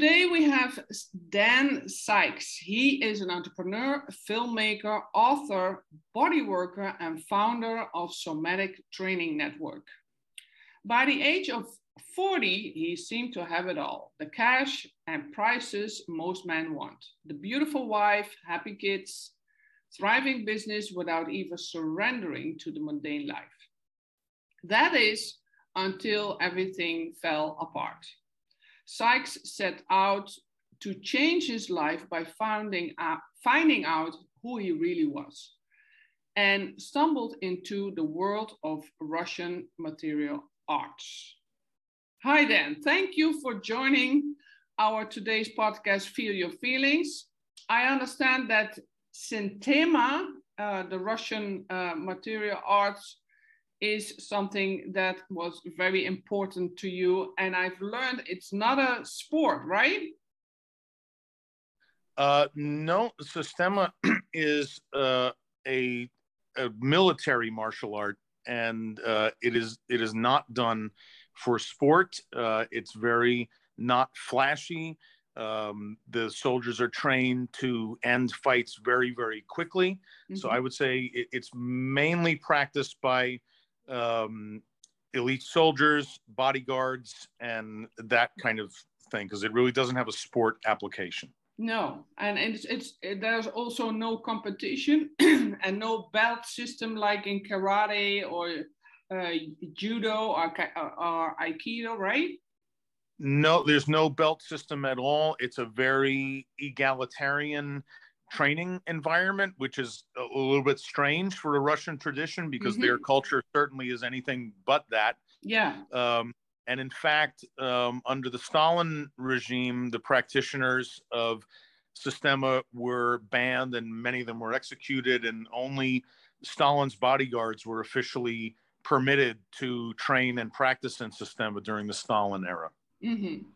today we have Dan Sykes. He is an entrepreneur, filmmaker, author, bodyworker, and founder of Somatic Training Network. By the age of 40, he seemed to have it all the cash and prices most men want, the beautiful wife, happy kids, thriving business without even surrendering to the mundane life. That is until everything fell apart. Sykes set out to change his life by finding out, finding out who he really was and stumbled into the world of Russian material arts. Hi, Dan. Thank you for joining our today's podcast, Feel Your Feelings. I understand that Systema, uh, the Russian uh, material arts, is something that was very important to you. And I've learned it's not a sport, right? Uh, no, Systema is uh, a, a, military martial art, and uh, it is it is not done for sport. Uh, it's very not flashy. Um, the soldiers are trained to end fights very, very quickly. Mm-hmm. So I would say it, it's mainly practiced by um, elite soldiers, bodyguards, and that kind of thing, because it really doesn't have a sport application. No, and it's, it's it, there's also no competition and no belt system like in karate or uh, judo or, or aikido, right? No, there's no belt system at all. It's a very egalitarian training environment, which is a little bit strange for a Russian tradition because mm-hmm. their culture certainly is anything but that. Yeah. Um, and in fact, um, under the Stalin regime, the practitioners of Systema were banned and many of them were executed, and only Stalin's bodyguards were officially permitted to train and practice in Systema during the Stalin era. Mm-hmm.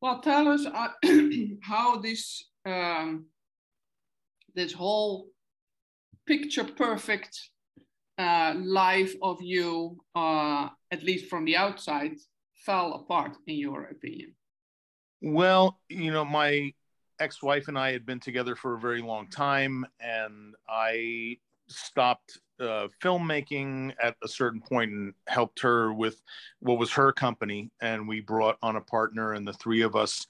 Well, tell us uh, how this um, this whole picture perfect uh, life of you, uh, at least from the outside, fell apart, in your opinion? Well, you know, my ex wife and I had been together for a very long time, and I stopped uh, filmmaking at a certain point and helped her with what was her company. And we brought on a partner, and the three of us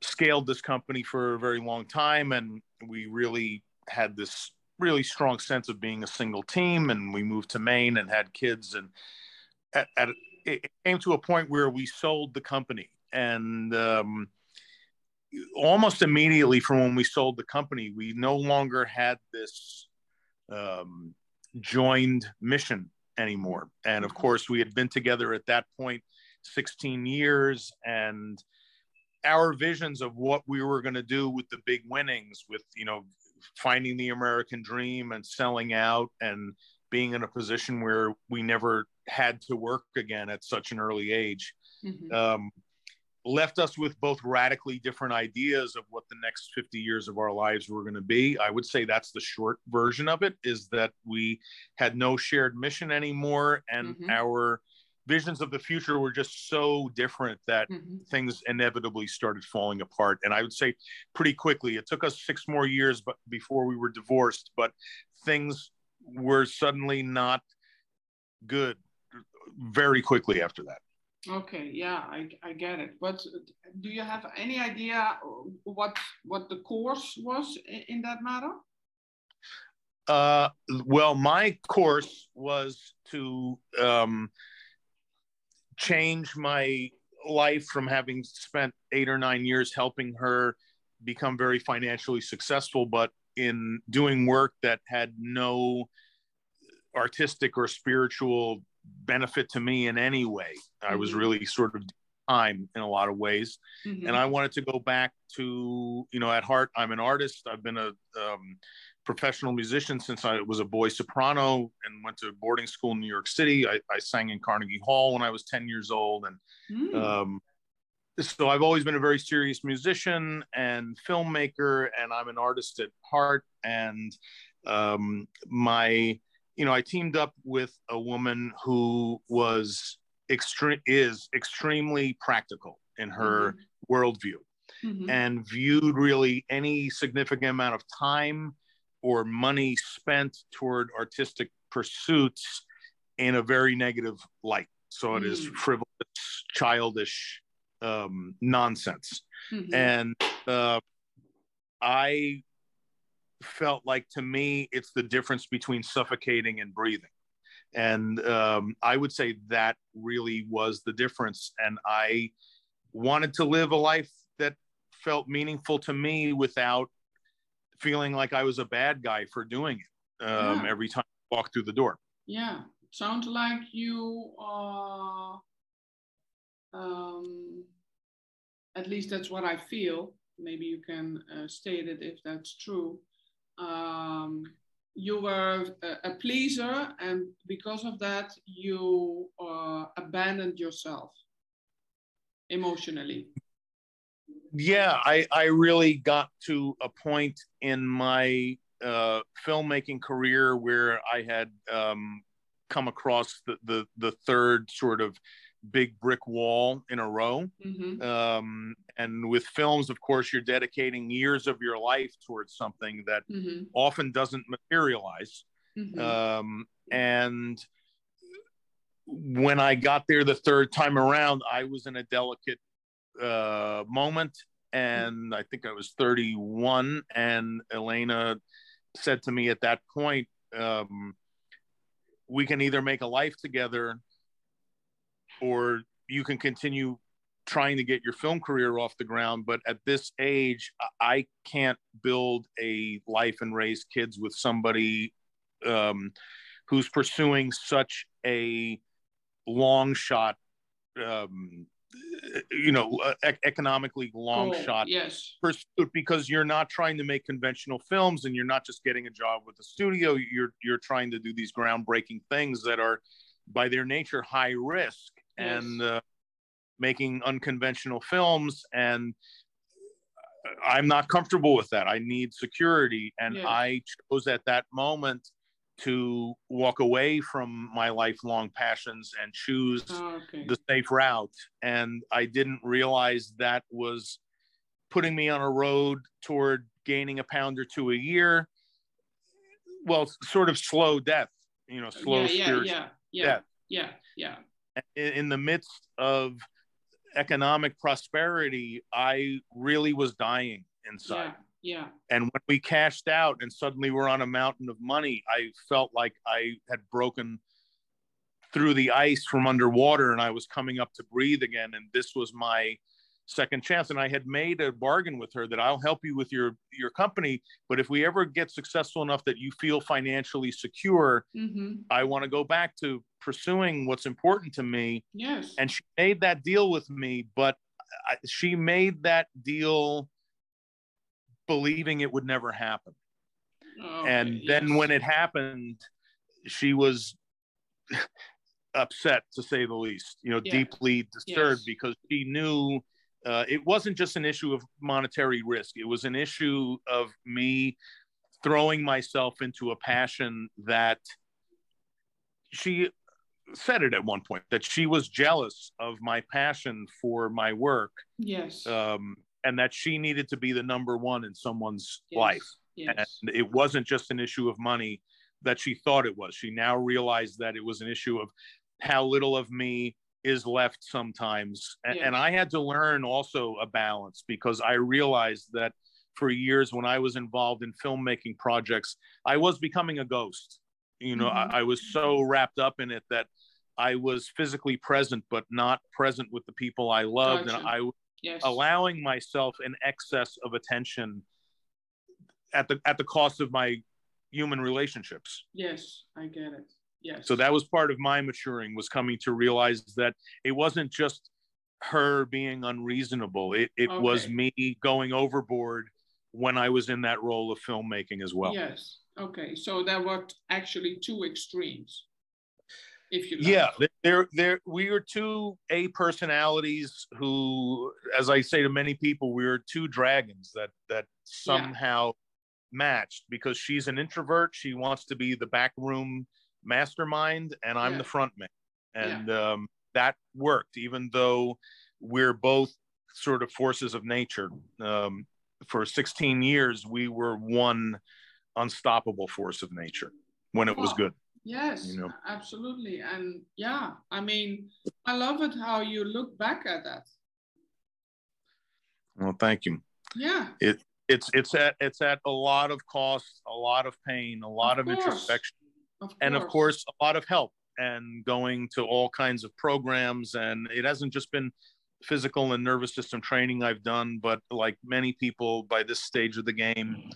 scaled this company for a very long time. And we really had this really strong sense of being a single team. And we moved to Maine and had kids. And at, at it came to a point where we sold the company. And um, almost immediately from when we sold the company, we no longer had this um, joined mission anymore. And of course, we had been together at that point 16 years, and our visions of what we were going to do with the big winnings, with you know, finding the American dream and selling out and being in a position where we never had to work again at such an early age. Mm-hmm. Um, left us with both radically different ideas of what the next 50 years of our lives were going to be. I would say that's the short version of it is that we had no shared mission anymore and mm-hmm. our visions of the future were just so different that mm-hmm. things inevitably started falling apart and I would say pretty quickly it took us 6 more years but before we were divorced but things were suddenly not good very quickly after that. Okay, yeah, I, I get it. But do you have any idea what what the course was in, that matter? Uh, well, my course was to um, change my life from having spent eight or nine years helping her become very financially successful, but in doing work that had no artistic or spiritual benefit to me in any way. Mm-hmm. I was mm-hmm. really sort of time in a lot of ways, mm-hmm. and I wanted to go back to you know at heart I'm an artist. I've been a um, professional musician since I was a boy soprano and went to boarding school in New York City. I, I sang in Carnegie Hall when I was 10 years old, and mm. um, so I've always been a very serious musician and filmmaker, and I'm an artist at heart. And um, my you know, I teamed up with a woman who was extreme is extremely practical in her mm-hmm. worldview mm-hmm. and viewed really any significant amount of time or money spent toward artistic pursuits in a very negative light. So it mm. is frivolous, childish um, nonsense. Mm-hmm. And uh, I felt like to me, it's the difference between suffocating and breathing. And um, I would say that really was the difference. And I wanted to live a life that felt meaningful to me without feeling like I was a bad guy for doing it um, yeah. every time I walked through the door. Yeah, sounds like you are. Um, at least that's what I feel. Maybe you can uh, state it if that's true. Um, you were a, a, pleaser, and because of that, you uh, abandoned yourself emotionally yeah, I, I really got to a point in my uh, filmmaking career where I had um, come across the, the, the third sort of big brick wall in a row. Mm-hmm. Um, and with films, of course, you're dedicating years of your life towards something that mm-hmm. often doesn't materialize. Mm-hmm. Um, and when I got there the third time around, I was in a delicate uh, moment, and I think I was 31. And Elena said to me at that point, um, "We can either make a life together, or you can continue trying to get your film career off the ground. But at this age, I can't build a life and raise kids with somebody um, who's pursuing such a long shot." Um, you know uh, economically long cool. shot yes pursuit because you're not trying to make conventional films and you're not just getting a job with the studio you're you're trying to do these groundbreaking things that are by their nature high risk yes. and uh, making unconventional films and i'm not comfortable with that i need security and yes. i chose at that moment to walk away from my lifelong passions and choose oh, okay. the safe route. And I didn't realize that was putting me on a road toward gaining a pound or two a year. Well, sort of slow death, you know, slow yeah, yeah, yeah, yeah, death. Yeah, yeah. In, in the midst of economic prosperity, I really was dying inside. Yeah yeah. And when we cashed out and suddenly we're on a mountain of money, I felt like I had broken through the ice from underwater and I was coming up to breathe again. And this was my second chance. And I had made a bargain with her that I'll help you with your your company, but if we ever get successful enough that you feel financially secure, mm-hmm. I want to go back to pursuing what's important to me. Yes. And she made that deal with me, but I, she made that deal believing it would never happen. Okay, and then when it happened, she was upset to say the least, you know, yeah. deeply disturbed yes. because she knew uh, it wasn't just an issue of monetary risk. It was an issue of me throwing myself into a passion that she said it at one point that she was jealous of my passion for my work. Yes. Um, and that she needed to be the number one in someone's yes, life. Yes. And it wasn't just an issue of money that she thought it was. She now realized that it was an issue of how little of me is left sometimes. And, yes. and I had to learn also a balance because I realized that for years when I was involved in filmmaking projects, I was becoming a ghost. You know, mm-hmm. I, I was so wrapped up in it that I was physically present, but not present with the people I loved. Gotcha. And I yes. allowing myself an excess of attention at the at the cost of my human relationships. Yes i get it. Yes. So that was part of my maturing was coming to realize that it wasn't just her being unreasonable. It, it okay. was me going overboard when i was in that role of filmmaking as well. Yes. Okay. So there were actually two extremes if you like. yeah there there we are two a personalities who as i say to many people we are two dragons that that somehow yeah. matched because she's an introvert she wants to be the back room mastermind and i'm yeah. the front man and yeah. um, that worked even though we're both sort of forces of nature. Um, for 16 years, we were one unstoppable force of nature when it was good. Yes, you know? absolutely. And yeah, I mean, I love it how you look back at that. Well, thank you. Yeah. It it's it's at it's at a lot of cost, a lot of pain, a lot of, of introspection, of and of course a lot of help and going to all kinds of programs. And it hasn't just been physical and nervous system training I've done, but like many people by this stage of the game,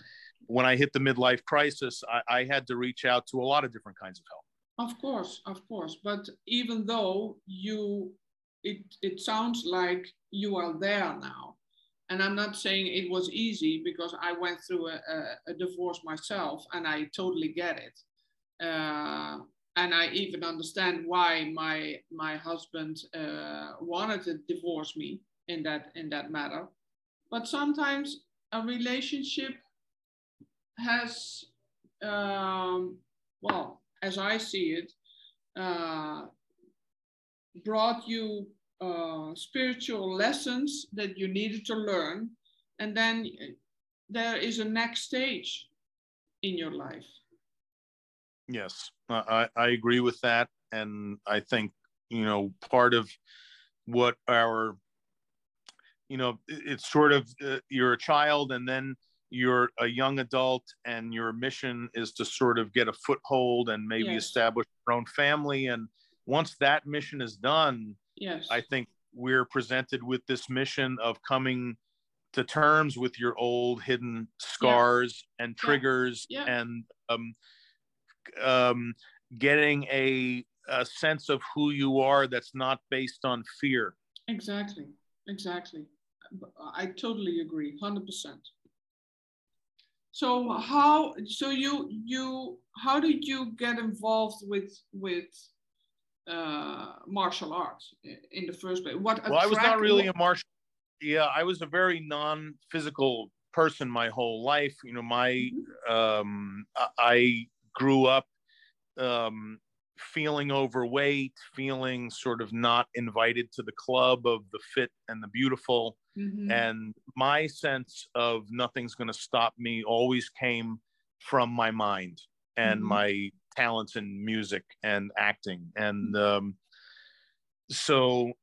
when I hit the midlife crisis, I, I had to reach out to a lot of different kinds of help. Of course, of course. But even though you, it, it sounds like you are there now. And I'm not saying it was easy because I went through a, a, a divorce myself and I totally get it. Uh, and I even understand why my my husband uh, wanted to divorce me in that in that matter. But sometimes a relationship has, um, well, as I see it, uh, brought you uh, spiritual lessons that you needed to learn, and then there is a next stage in your life. Yes, I, I agree with that. And I think, you know, part of what our, you know, it's sort of uh, you're a child and then you're a young adult and your mission is to sort of get a foothold and maybe yes. establish your own family. And once that mission is done, yes, I think we're presented with this mission of coming to terms with your old hidden scars yeah. and triggers yeah. Yeah. and um, um, getting a, a sense of who you are that's not based on fear. Exactly, exactly. I totally agree, hundred percent. So how? So you you how did you get involved with with uh, martial arts in the first place? What? Well, I was not really a martial. Yeah, I was a very non-physical person my whole life. You know, my mm-hmm. um, I grew up um, feeling overweight, feeling sort of not invited to the club of the fit and the beautiful. Mm-hmm. And my sense of nothing's going to stop me always came from my mind and mm-hmm. my talents in music and acting. And mm-hmm. um, so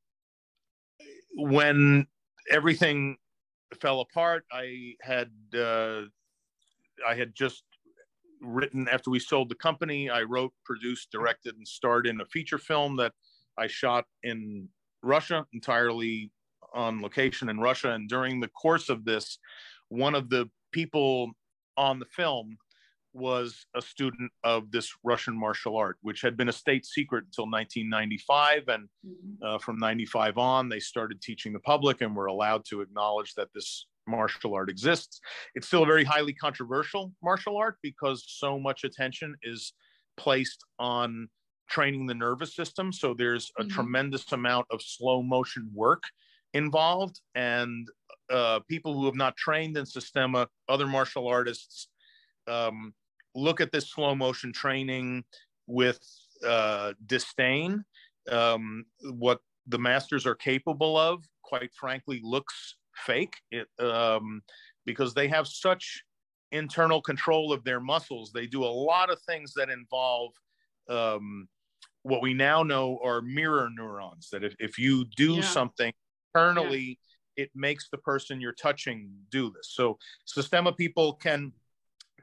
when everything fell apart, I had uh, I had just written after we sold the company. I wrote, produced, directed, and starred in a feature film that I shot in Russia, entirely on location in Russia. And during the course of this, one of the people on the film was a student of this Russian martial art, which had been a state secret until 1995. And mm-hmm. uh, from 95 on, they started teaching the public and were allowed to acknowledge that this martial art exists. It's still a very highly controversial martial art because so much attention is placed on training the nervous system. So there's a mm-hmm. tremendous amount of slow motion work involved. And uh, people who have not trained in Systema, other martial artists, um, look at this slow motion training with uh, disdain. Um, what the masters are capable of, quite frankly, looks fake it, um, because they have such internal control of their muscles. They do a lot of things that involve um, what we now know are mirror neurons. That if, if you do yeah. something internally, yeah. it makes the person you're touching do this. So Systema people can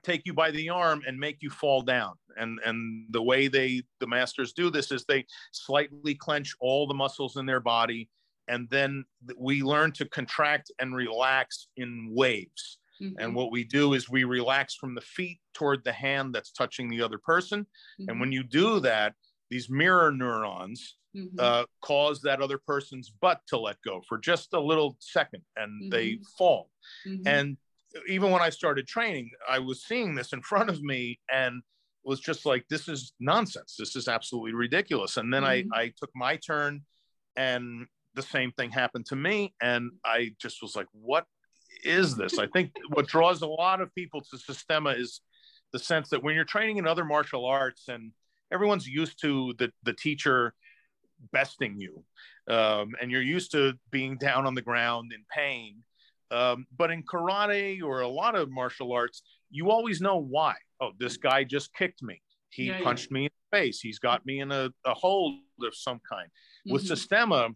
take you by the arm and make you fall down. And and the way they the masters do this is they slightly clench all the muscles in their body and then we learn to contract and relax in waves. Mm-hmm. And what we do is we relax from the feet toward the hand that's touching the other person. Mm-hmm. And when you do that, these mirror neurons mm-hmm. uh, cause that other person's butt to let go for just a little second and they mm-hmm. fall. Mm-hmm. And even when I started training, I was seeing this in front of me and was just like, this is nonsense. This is absolutely ridiculous. And then I, mm-hmm. I took my turn and the same thing happened to me. And I just was like, what is this? I think what draws a lot of people to Systema is the sense that when you're training in other martial arts and everyone's used to the, the teacher besting you, um, and you're used to being down on the ground in pain. Um, but in karate or a lot of martial arts, you always know why. Oh, this guy just kicked me. He yeah, punched yeah. me in the face. He's got me in a, a hold of some kind. Mm-hmm. With Systema,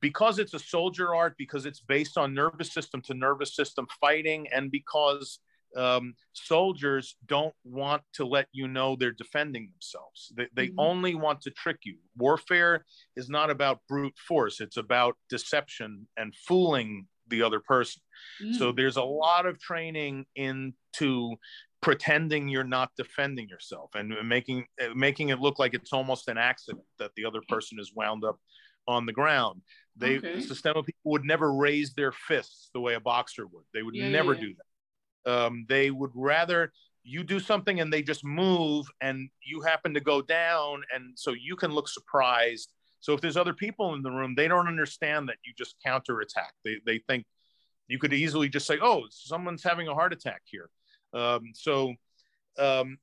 because it's a soldier art, because it's based on nervous system to nervous system fighting, and because um, soldiers don't want to let you know they're defending themselves. They, they mm-hmm. only want to trick you. Warfare is not about brute force, it's about deception and fooling the other person. Mm-hmm. So mm. there's a lot of training into pretending you're not defending yourself and making making it look like it's almost an accident that the other person is wound up on the ground. They okay. Systema people would never raise their fists the way a boxer would. They would yeah, never yeah. do that um, they would rather you do something and they just move and you happen to go down and so you can look surprised so if there's other people in the room they don't understand that you just counterattack they, they think you could easily just say oh someone's having a heart attack here um, so um,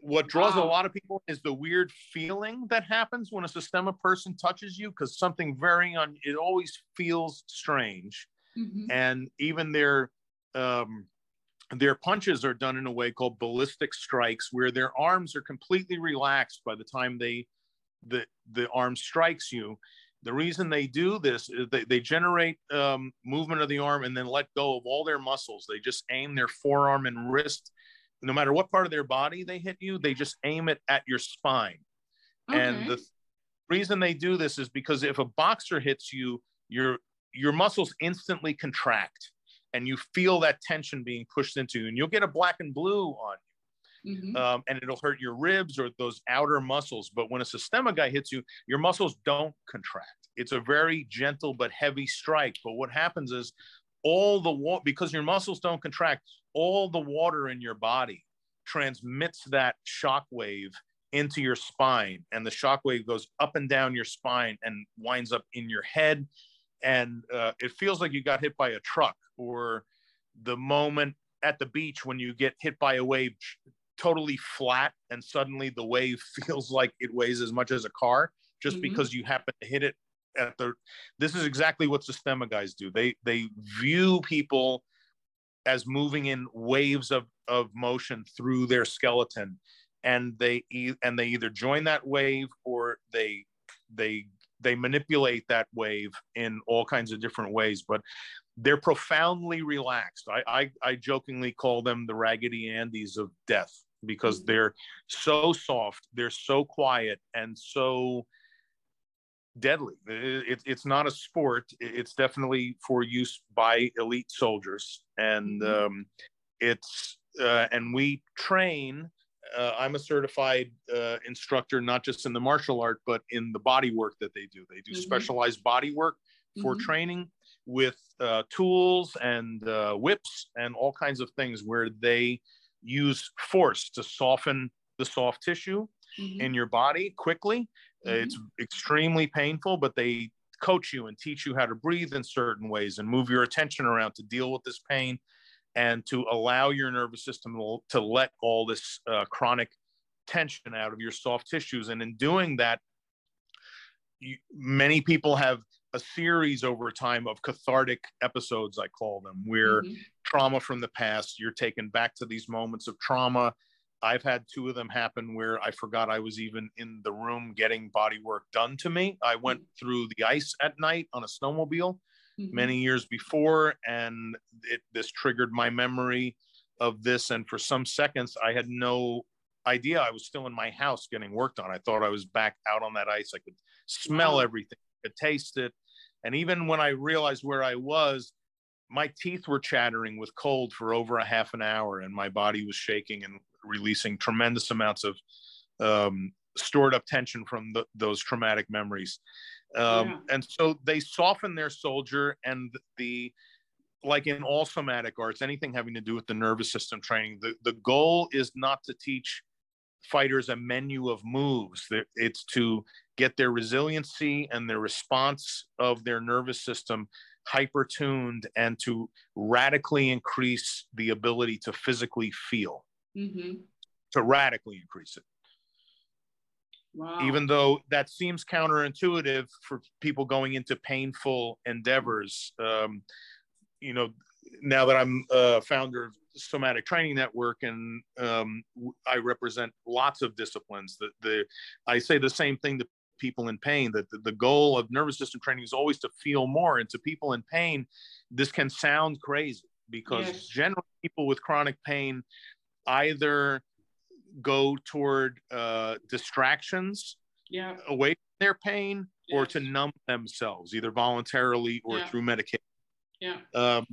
what draws wow. a lot of people is the weird feeling that happens when a systema person touches you because something very on it always feels strange mm-hmm. and even their um, their punches are done in a way called ballistic strikes where their arms are completely relaxed by the time they the the arm strikes you the reason they do this is they, they generate um, movement of the arm and then let go of all their muscles they just aim their forearm and wrist no matter what part of their body they hit you they just aim it at your spine okay. and the reason they do this is because if a boxer hits you your your muscles instantly contract and you feel that tension being pushed into you, and you'll get a black and blue on you. Mm-hmm. Um, and it'll hurt your ribs or those outer muscles. But when a systema guy hits you, your muscles don't contract. It's a very gentle but heavy strike. But what happens is all the water, because your muscles don't contract, all the water in your body transmits that shock wave into your spine. And the shock wave goes up and down your spine and winds up in your head and uh, it feels like you got hit by a truck or the moment at the beach when you get hit by a wave totally flat and suddenly the wave feels like it weighs as much as a car just mm-hmm. because you happen to hit it at the this is exactly what systema guys do they they view people as moving in waves of of motion through their skeleton and they and they either join that wave or they they they manipulate that wave in all kinds of different ways but they're profoundly relaxed I, I, I jokingly call them the Raggedy Anns of death because mm-hmm. they're so soft they're so quiet and so deadly it, it's not a sport it's definitely for use by elite soldiers and mm-hmm. um, it's uh, and we train uh, I'm a certified uh, instructor, not just in the martial art, but in the body work that they do. They do mm-hmm. specialized body work for mm-hmm. training with uh, tools and uh, whips and all kinds of things where they use force to soften the soft tissue mm-hmm. in your body quickly. Mm-hmm. It's extremely painful, but they coach you and teach you how to breathe in certain ways and move your attention around to deal with this pain and to allow your nervous system to let all this uh, chronic tension out of your soft tissues. And in doing that, you, many people have a series over time of cathartic episodes, I call them, where mm-hmm. trauma from the past, you're taken back to these moments of trauma. I've had two of them happen where I forgot I was even in the room getting body work done to me. I went mm-hmm. through the ice at night on a snowmobile mm-hmm. many years before, and it, this triggered my memory of this. And for some seconds, I had no idea I was still in my house getting worked on. I thought I was back out on that ice. I could smell everything, I could taste it. And even when I realized where I was, my teeth were chattering with cold for over a half an hour, and my body was shaking and releasing tremendous amounts of um, stored up tension from the, those traumatic memories. Um, yeah. And so they soften their soldier, and the like in all somatic arts, anything having to do with the nervous system training, the, the goal is not to teach fighters a menu of moves. It's to get their resiliency and their response of their nervous system hyper tuned and to radically increase the ability to physically feel, mm-hmm. to radically increase it. Wow. Even though that seems counterintuitive for people going into painful endeavors, um, you know, now that I'm a founder of Somatic Training Network and um, I represent lots of disciplines, the, the I say the same thing to people in pain that the, the goal of nervous system training is always to feel more. And to people in pain, this can sound crazy because yes. generally people with chronic pain either go toward uh, distractions yeah. away from their pain yes. or to numb themselves, either voluntarily or yeah. through medication. Yeah. Um,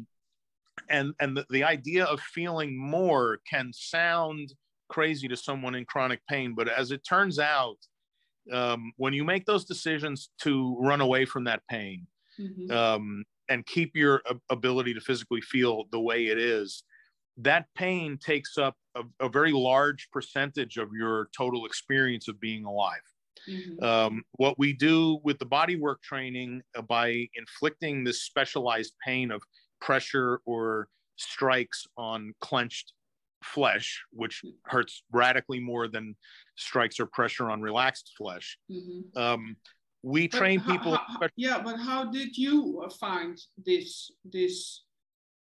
and and the, the idea of feeling more can sound crazy to someone in chronic pain, but as it turns out, um, when you make those decisions to run away from that pain mm-hmm. um, and keep your ability to physically feel the way it is, that pain takes up a, a very large percentage of your total experience of being alive. Mm-hmm. Um, what we do with the bodywork training uh, by inflicting this specialized pain of pressure or strikes on clenched flesh, which hurts radically more than strikes or pressure on relaxed flesh. Mm-hmm. Um, we but train how, people. How, yeah, but how did you find this? This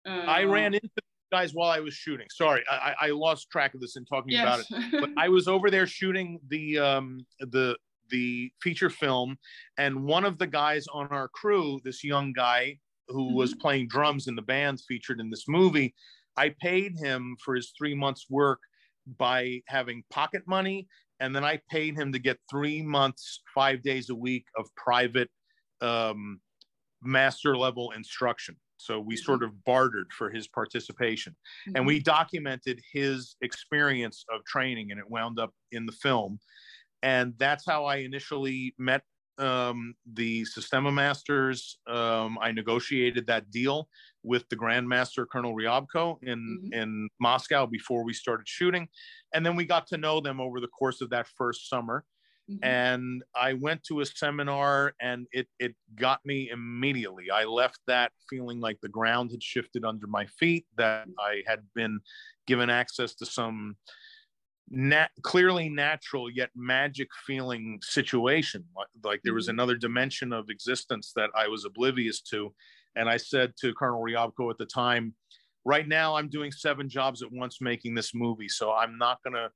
uh, I ran into guys while I was shooting. Sorry, I, I lost track of this in talking yes. about it. But I was over there shooting the um, the the feature film, and one of the guys on our crew, this young guy who mm-hmm. was playing drums in the bands featured in this movie, I paid him for his three months' work by having pocket money, and then I paid him to get three months, five days a week of private um, master level instruction. So we sort mm-hmm. of bartered for his participation. Mm-hmm. And we documented his experience of training, and it wound up in the film. And that's how I initially met um, the Systema Masters. Um, I negotiated that deal with the Grand Master Colonel Ryabko in mm-hmm. in Moscow before we started shooting, and then we got to know them over the course of that first summer. Mm-hmm. And I went to a seminar, and it it got me immediately. I left that feeling like the ground had shifted under my feet, that. I had been given access to some nat- clearly natural yet magic feeling situation like, like there was mm-hmm. another dimension of existence that i was oblivious to and i said to colonel ryabko at the time right now i'm doing seven jobs at once making this movie so i'm not going to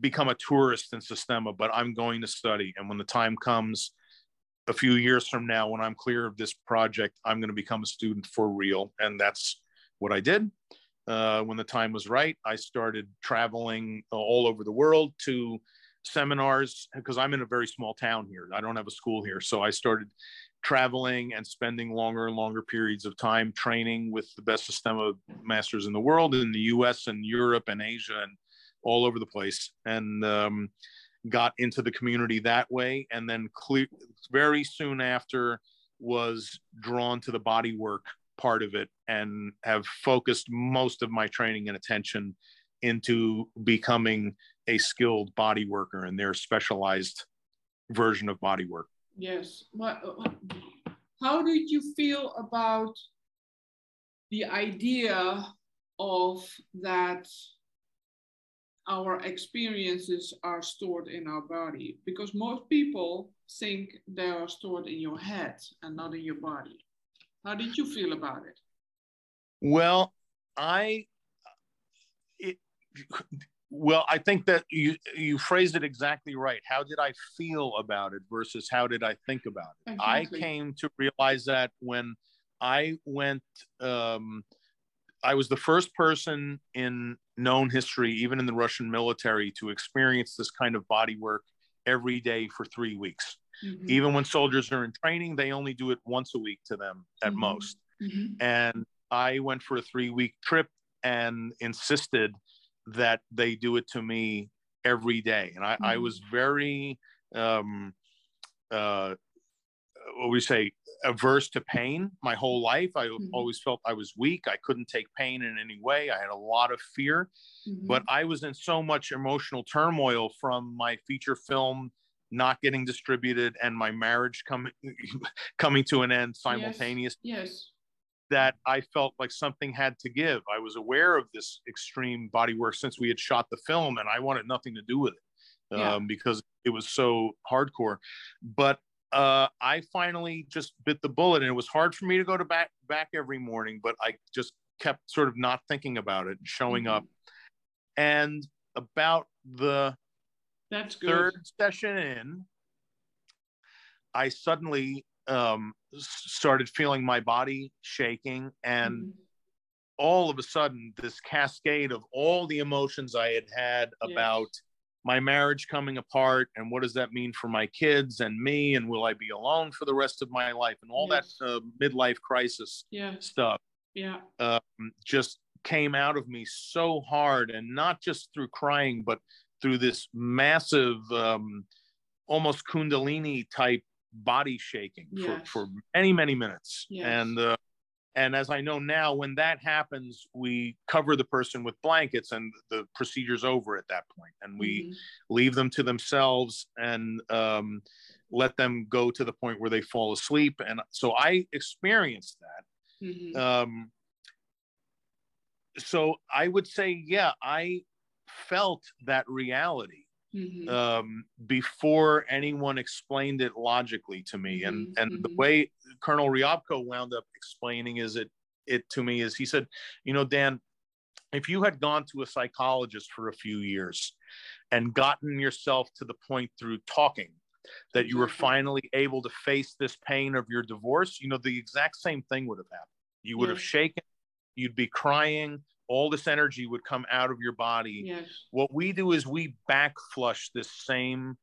become a tourist in systema but i'm going to study and when the time comes a few years from now when i'm clear of this project i'm going to become a student for real and that's what i did uh, when the time was right, I started traveling all over the world to seminars because I'm in a very small town here. I don't have a school here. So I started traveling and spending longer and longer periods of time training with the best Systema masters in the world in the US and Europe and Asia and all over the place. And um, got into the community that way. And then very soon after was drawn to the body work part of it and have focused most of my training and attention into becoming a skilled body worker and their specialized version of body work. Yes. How did you feel about the idea of that our experiences are stored in our body? Because most people think they are stored in your head and not in your body. How did you feel about it? Well, I it, well, I think that you you phrased it exactly right. How did I feel about it versus how did I think about it? Exactly. I came to realize that when I went um, I was the first person in known history, even in the Russian military, to experience this kind of body work every day for three weeks. Mm-hmm. Even when soldiers are in training, they only do it once a week to them at mm-hmm. most. Mm-hmm. And I went for a three week trip and insisted that they do it to me every day. And I, I mm-hmm. was very, um, uh, what we say, averse to pain my whole life. I mm-hmm. always felt I was weak. I couldn't take pain in any way. I had a lot of fear, mm-hmm. but I was in so much emotional turmoil from my feature film not getting distributed and my marriage coming coming to an end simultaneously. Yes. yes. That I felt like something had to give. I was aware of this extreme body work since we had shot the film, and I wanted nothing to do with it. um, because it was so hardcore. But uh, I finally just bit the bullet, and it was hard for me to go to back back every morning. But I just kept sort of not thinking about it, and showing up. And about the That's good. third session in, I suddenly um, started feeling my body shaking, and Mhm. all of a sudden, this cascade of all the emotions I had had Yes. about my marriage coming apart, and what does that mean for my kids and me, and will I be alone for the rest of my life, and all Yes. that uh, midlife crisis Yeah. stuff Yeah. um, just came out of me so hard and not just through crying but through this massive um, almost kundalini type body shaking Yes. for, for many many minutes Yes. and uh, and as i know now when that happens we cover the person with blankets and the procedure's over at that point and we Mhm. leave them to themselves and um, let them go to the point where they fall asleep and so i experienced that Mhm. um, so I would say, yeah, I felt that reality Mhm. um, before anyone explained it logically to me. And Mhm, and the mhm. way Colonel Ryabko wound up explaining is it it to me is he said, you know, Dan, if you had gone to a psychologist for a few years and gotten yourself to the point through talking that you were finally able to face this pain of your divorce, you know, the exact same thing would have happened. You would have shaken, you'd be crying, all this energy would come out of your body. Yes. What we do is we back flush this same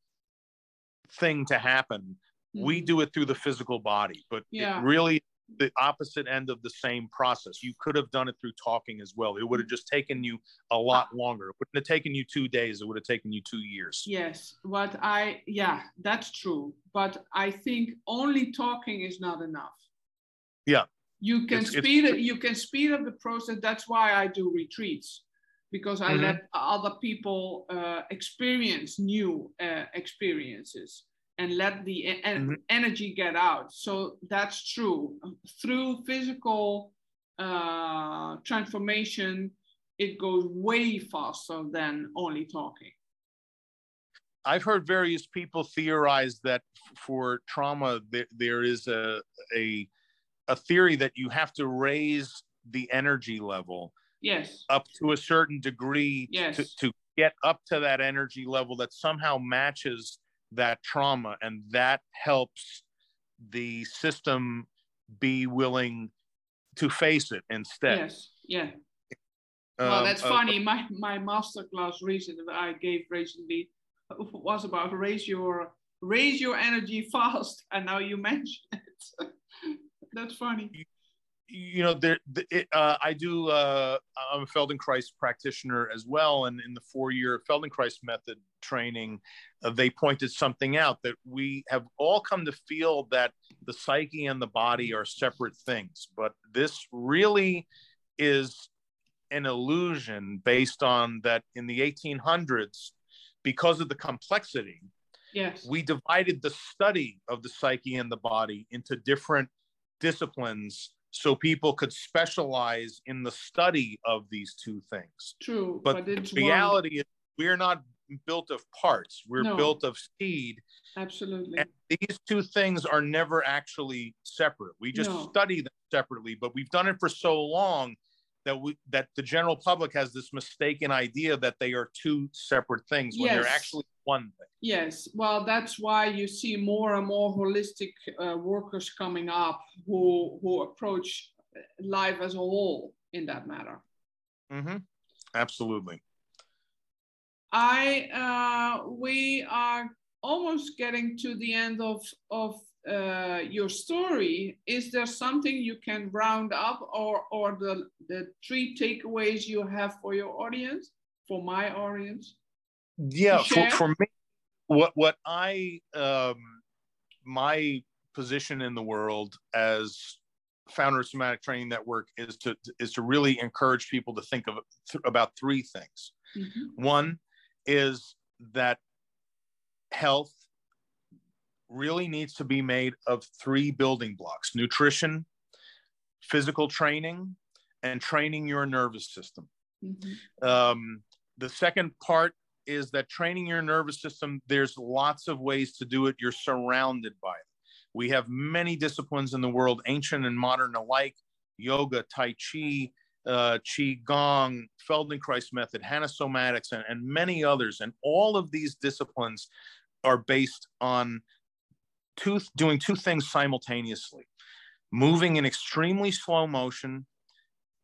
thing to happen. We Mhm. do it through the physical body, but Yeah. it really the opposite end of the same process. You could have done it through talking as well. It would have just taken you a lot longer. It wouldn't have taken you two days. It would have taken you two years. Yes, what I yeah, that's true. But I think only talking is not enough. Yeah. You can It's- it's speed it, you can speed up the process. That's why I do retreats. Because I Mhm. let other people uh, experience new uh, experiences and let the en- Mhm. energy get out. So that's true. Through physical uh, transformation, it goes way faster than only talking. I've heard various people theorize that f- for trauma there, there is a, a a theory that you have to raise the energy level Yes. up to a certain degree to, Yes. to get up to that energy level that somehow matches that trauma and that helps the system be willing to face it instead. Yes, yeah. Well, Um, that's uh, funny. My my masterclass recent that I gave recently was about raise your raise your energy fast, and now you mention it. that's funny. you know there it, uh, i do uh, i'm a feldenkrais practitioner as well and in the four year feldenkrais method training uh, they pointed something out that we have all come to feel that the psyche and the body are separate things but this really is an illusion based on that in the 1800s because of the complexity Yes. we divided the study of the psyche and the body into different disciplines so people could specialize in the study of these two things. True, But, but, it's the one- reality is we're not built of parts, we're No. built of seed. absolutely. And these two things are never actually separate. We just No. study them separately, but we've done it for so long that we that the general public has this mistaken idea that they are two separate things when they're actually one thing. Yes, well, that's why you see more and more holistic uh, workers coming up who who approach life as a whole in that matter. hmm Absolutely. I uh, we are almost getting to the end of of uh, your story. Is there something you can round up, or or the the three takeaways you have for your audience, for my audience? Yeah for, for me what what i um my position in the world as founder of somatic training network is to is to really encourage people to think of th- about three things Mhm. one is that health really needs to be made of three building blocks nutrition physical training and training your nervous system Mhm. um, the second part is that training your nervous system, there's lots of ways to do it. You're surrounded by it. We have many disciplines in the world, ancient and modern alike yoga, Tai Chi, uh, Qi Gong, Feldenkrais method, Hanna Somatics, and, and many others. And all of these disciplines are based on two, doing two things simultaneously moving in extremely slow motion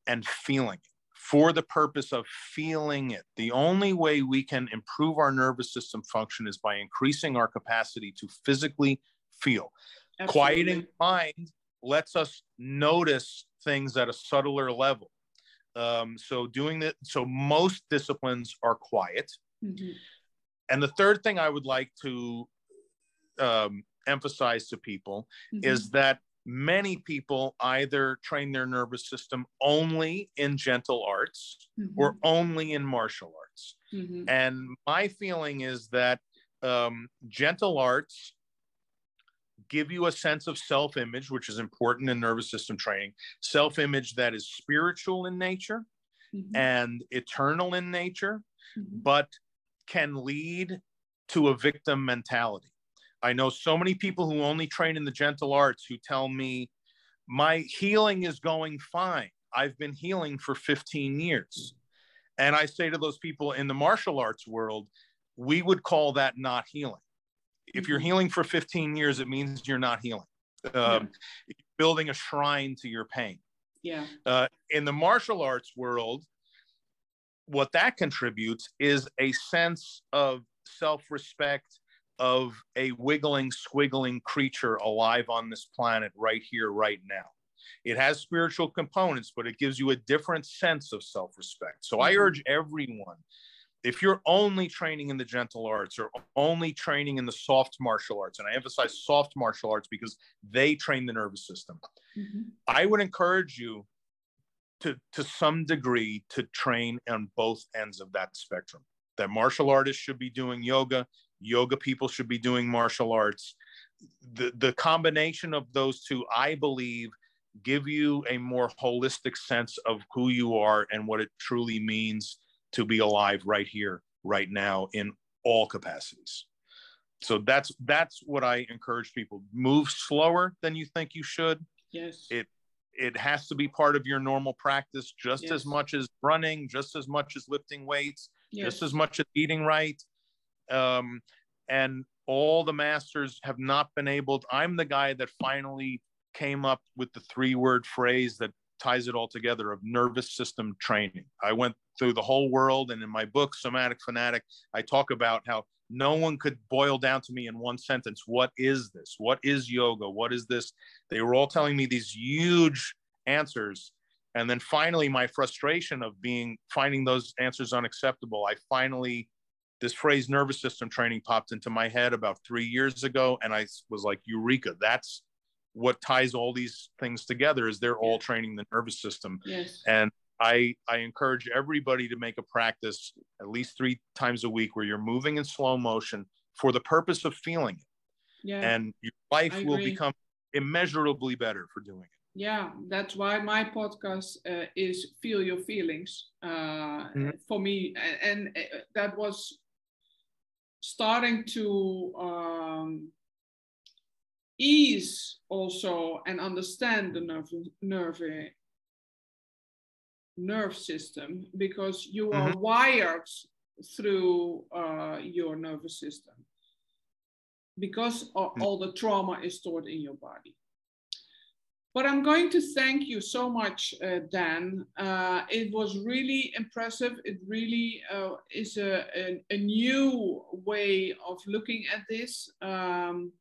and feeling it for the purpose of feeling it. The only way we can improve our nervous system function is by increasing our capacity to physically feel. Absolutely. Quieting mind lets us notice things at a subtler level. Um, so doing that, so most disciplines are quiet. Mm-hmm. And the third thing I would like to um, emphasize to people mm-hmm. is that many people either train their nervous system only in gentle arts mm-hmm. or only in martial arts. Mm-hmm. And my feeling is that um, gentle arts give you a sense of self image, which is important in nervous system training, self image that is spiritual in nature mm-hmm. and eternal in nature, mm-hmm. but can lead to a victim mentality. I know so many people who only train in the gentle arts who tell me, my healing is going fine. I've been healing for 15 years. And I say to those people in the martial arts world, we would call that not healing. If you're mm-hmm. healing for 15 years, it means you're not healing. Um, yeah. Building a shrine to your pain. Yeah. Uh, in the martial arts world, what that contributes is a sense of self respect of a wiggling, squiggling creature alive on this planet right here, right now. It has spiritual components, but it gives you a different sense of self respect. So I mm-hmm. urge everyone if you're only training in the gentle arts or only training in the soft martial arts, and I emphasize soft martial arts because they train the nervous system, mm-hmm. I would encourage you to, to some degree to train on both ends of that spectrum. That martial artists should be doing yoga, yoga people should be doing martial arts. The, the combination of those two, I believe, give you a more holistic sense of who you are and what it truly means to be alive right here, right now, in all capacities. So that's that's what I encourage people. Move slower than you think you should. Yes. It it has to be part of your normal practice just yes. as much as running, just as much as lifting weights, yes. just as much as eating right. Um, and all the masters have not been able to, i'm the guy that finally came up with the three word phrase that ties it all together of nervous system training. I went through the whole world and in my book somatic fanatic i talk about how no one could boil down to me in one sentence what is this? What is yoga? What is this? They were all telling me these huge answers. And then finally my frustration of being finding those answers unacceptable i finally this phrase nervous system training popped into my head about three years ago and i was like eureka that's what ties all these things together is they're all training the nervous system yes. and i i encourage everybody to make a practice at least three times a week where you're moving in slow motion for the purpose of feeling it yeah. and your life will become immeasurably better for doing it yeah that's why my podcast uh, is feel your feelings uh, mm-hmm. for me and, and uh, that was starting to um, ease also and understand the nerve, nerve, nerve system because you are mm-hmm. wired through uh, your nervous system because mm-hmm. all the trauma is stored in your body. But I'm going to thank you so much, uh, Dan. Uh, it was really impressive. It really uh, is a, a, a, new way of looking at this um,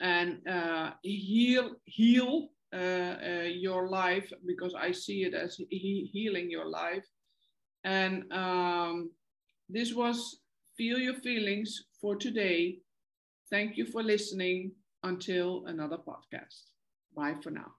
and uh, heal, heal uh, uh, your life because I see it as he healing your life. And um, this was Feel Your Feelings for today. Thank you for listening. Until another podcast. Bye for now.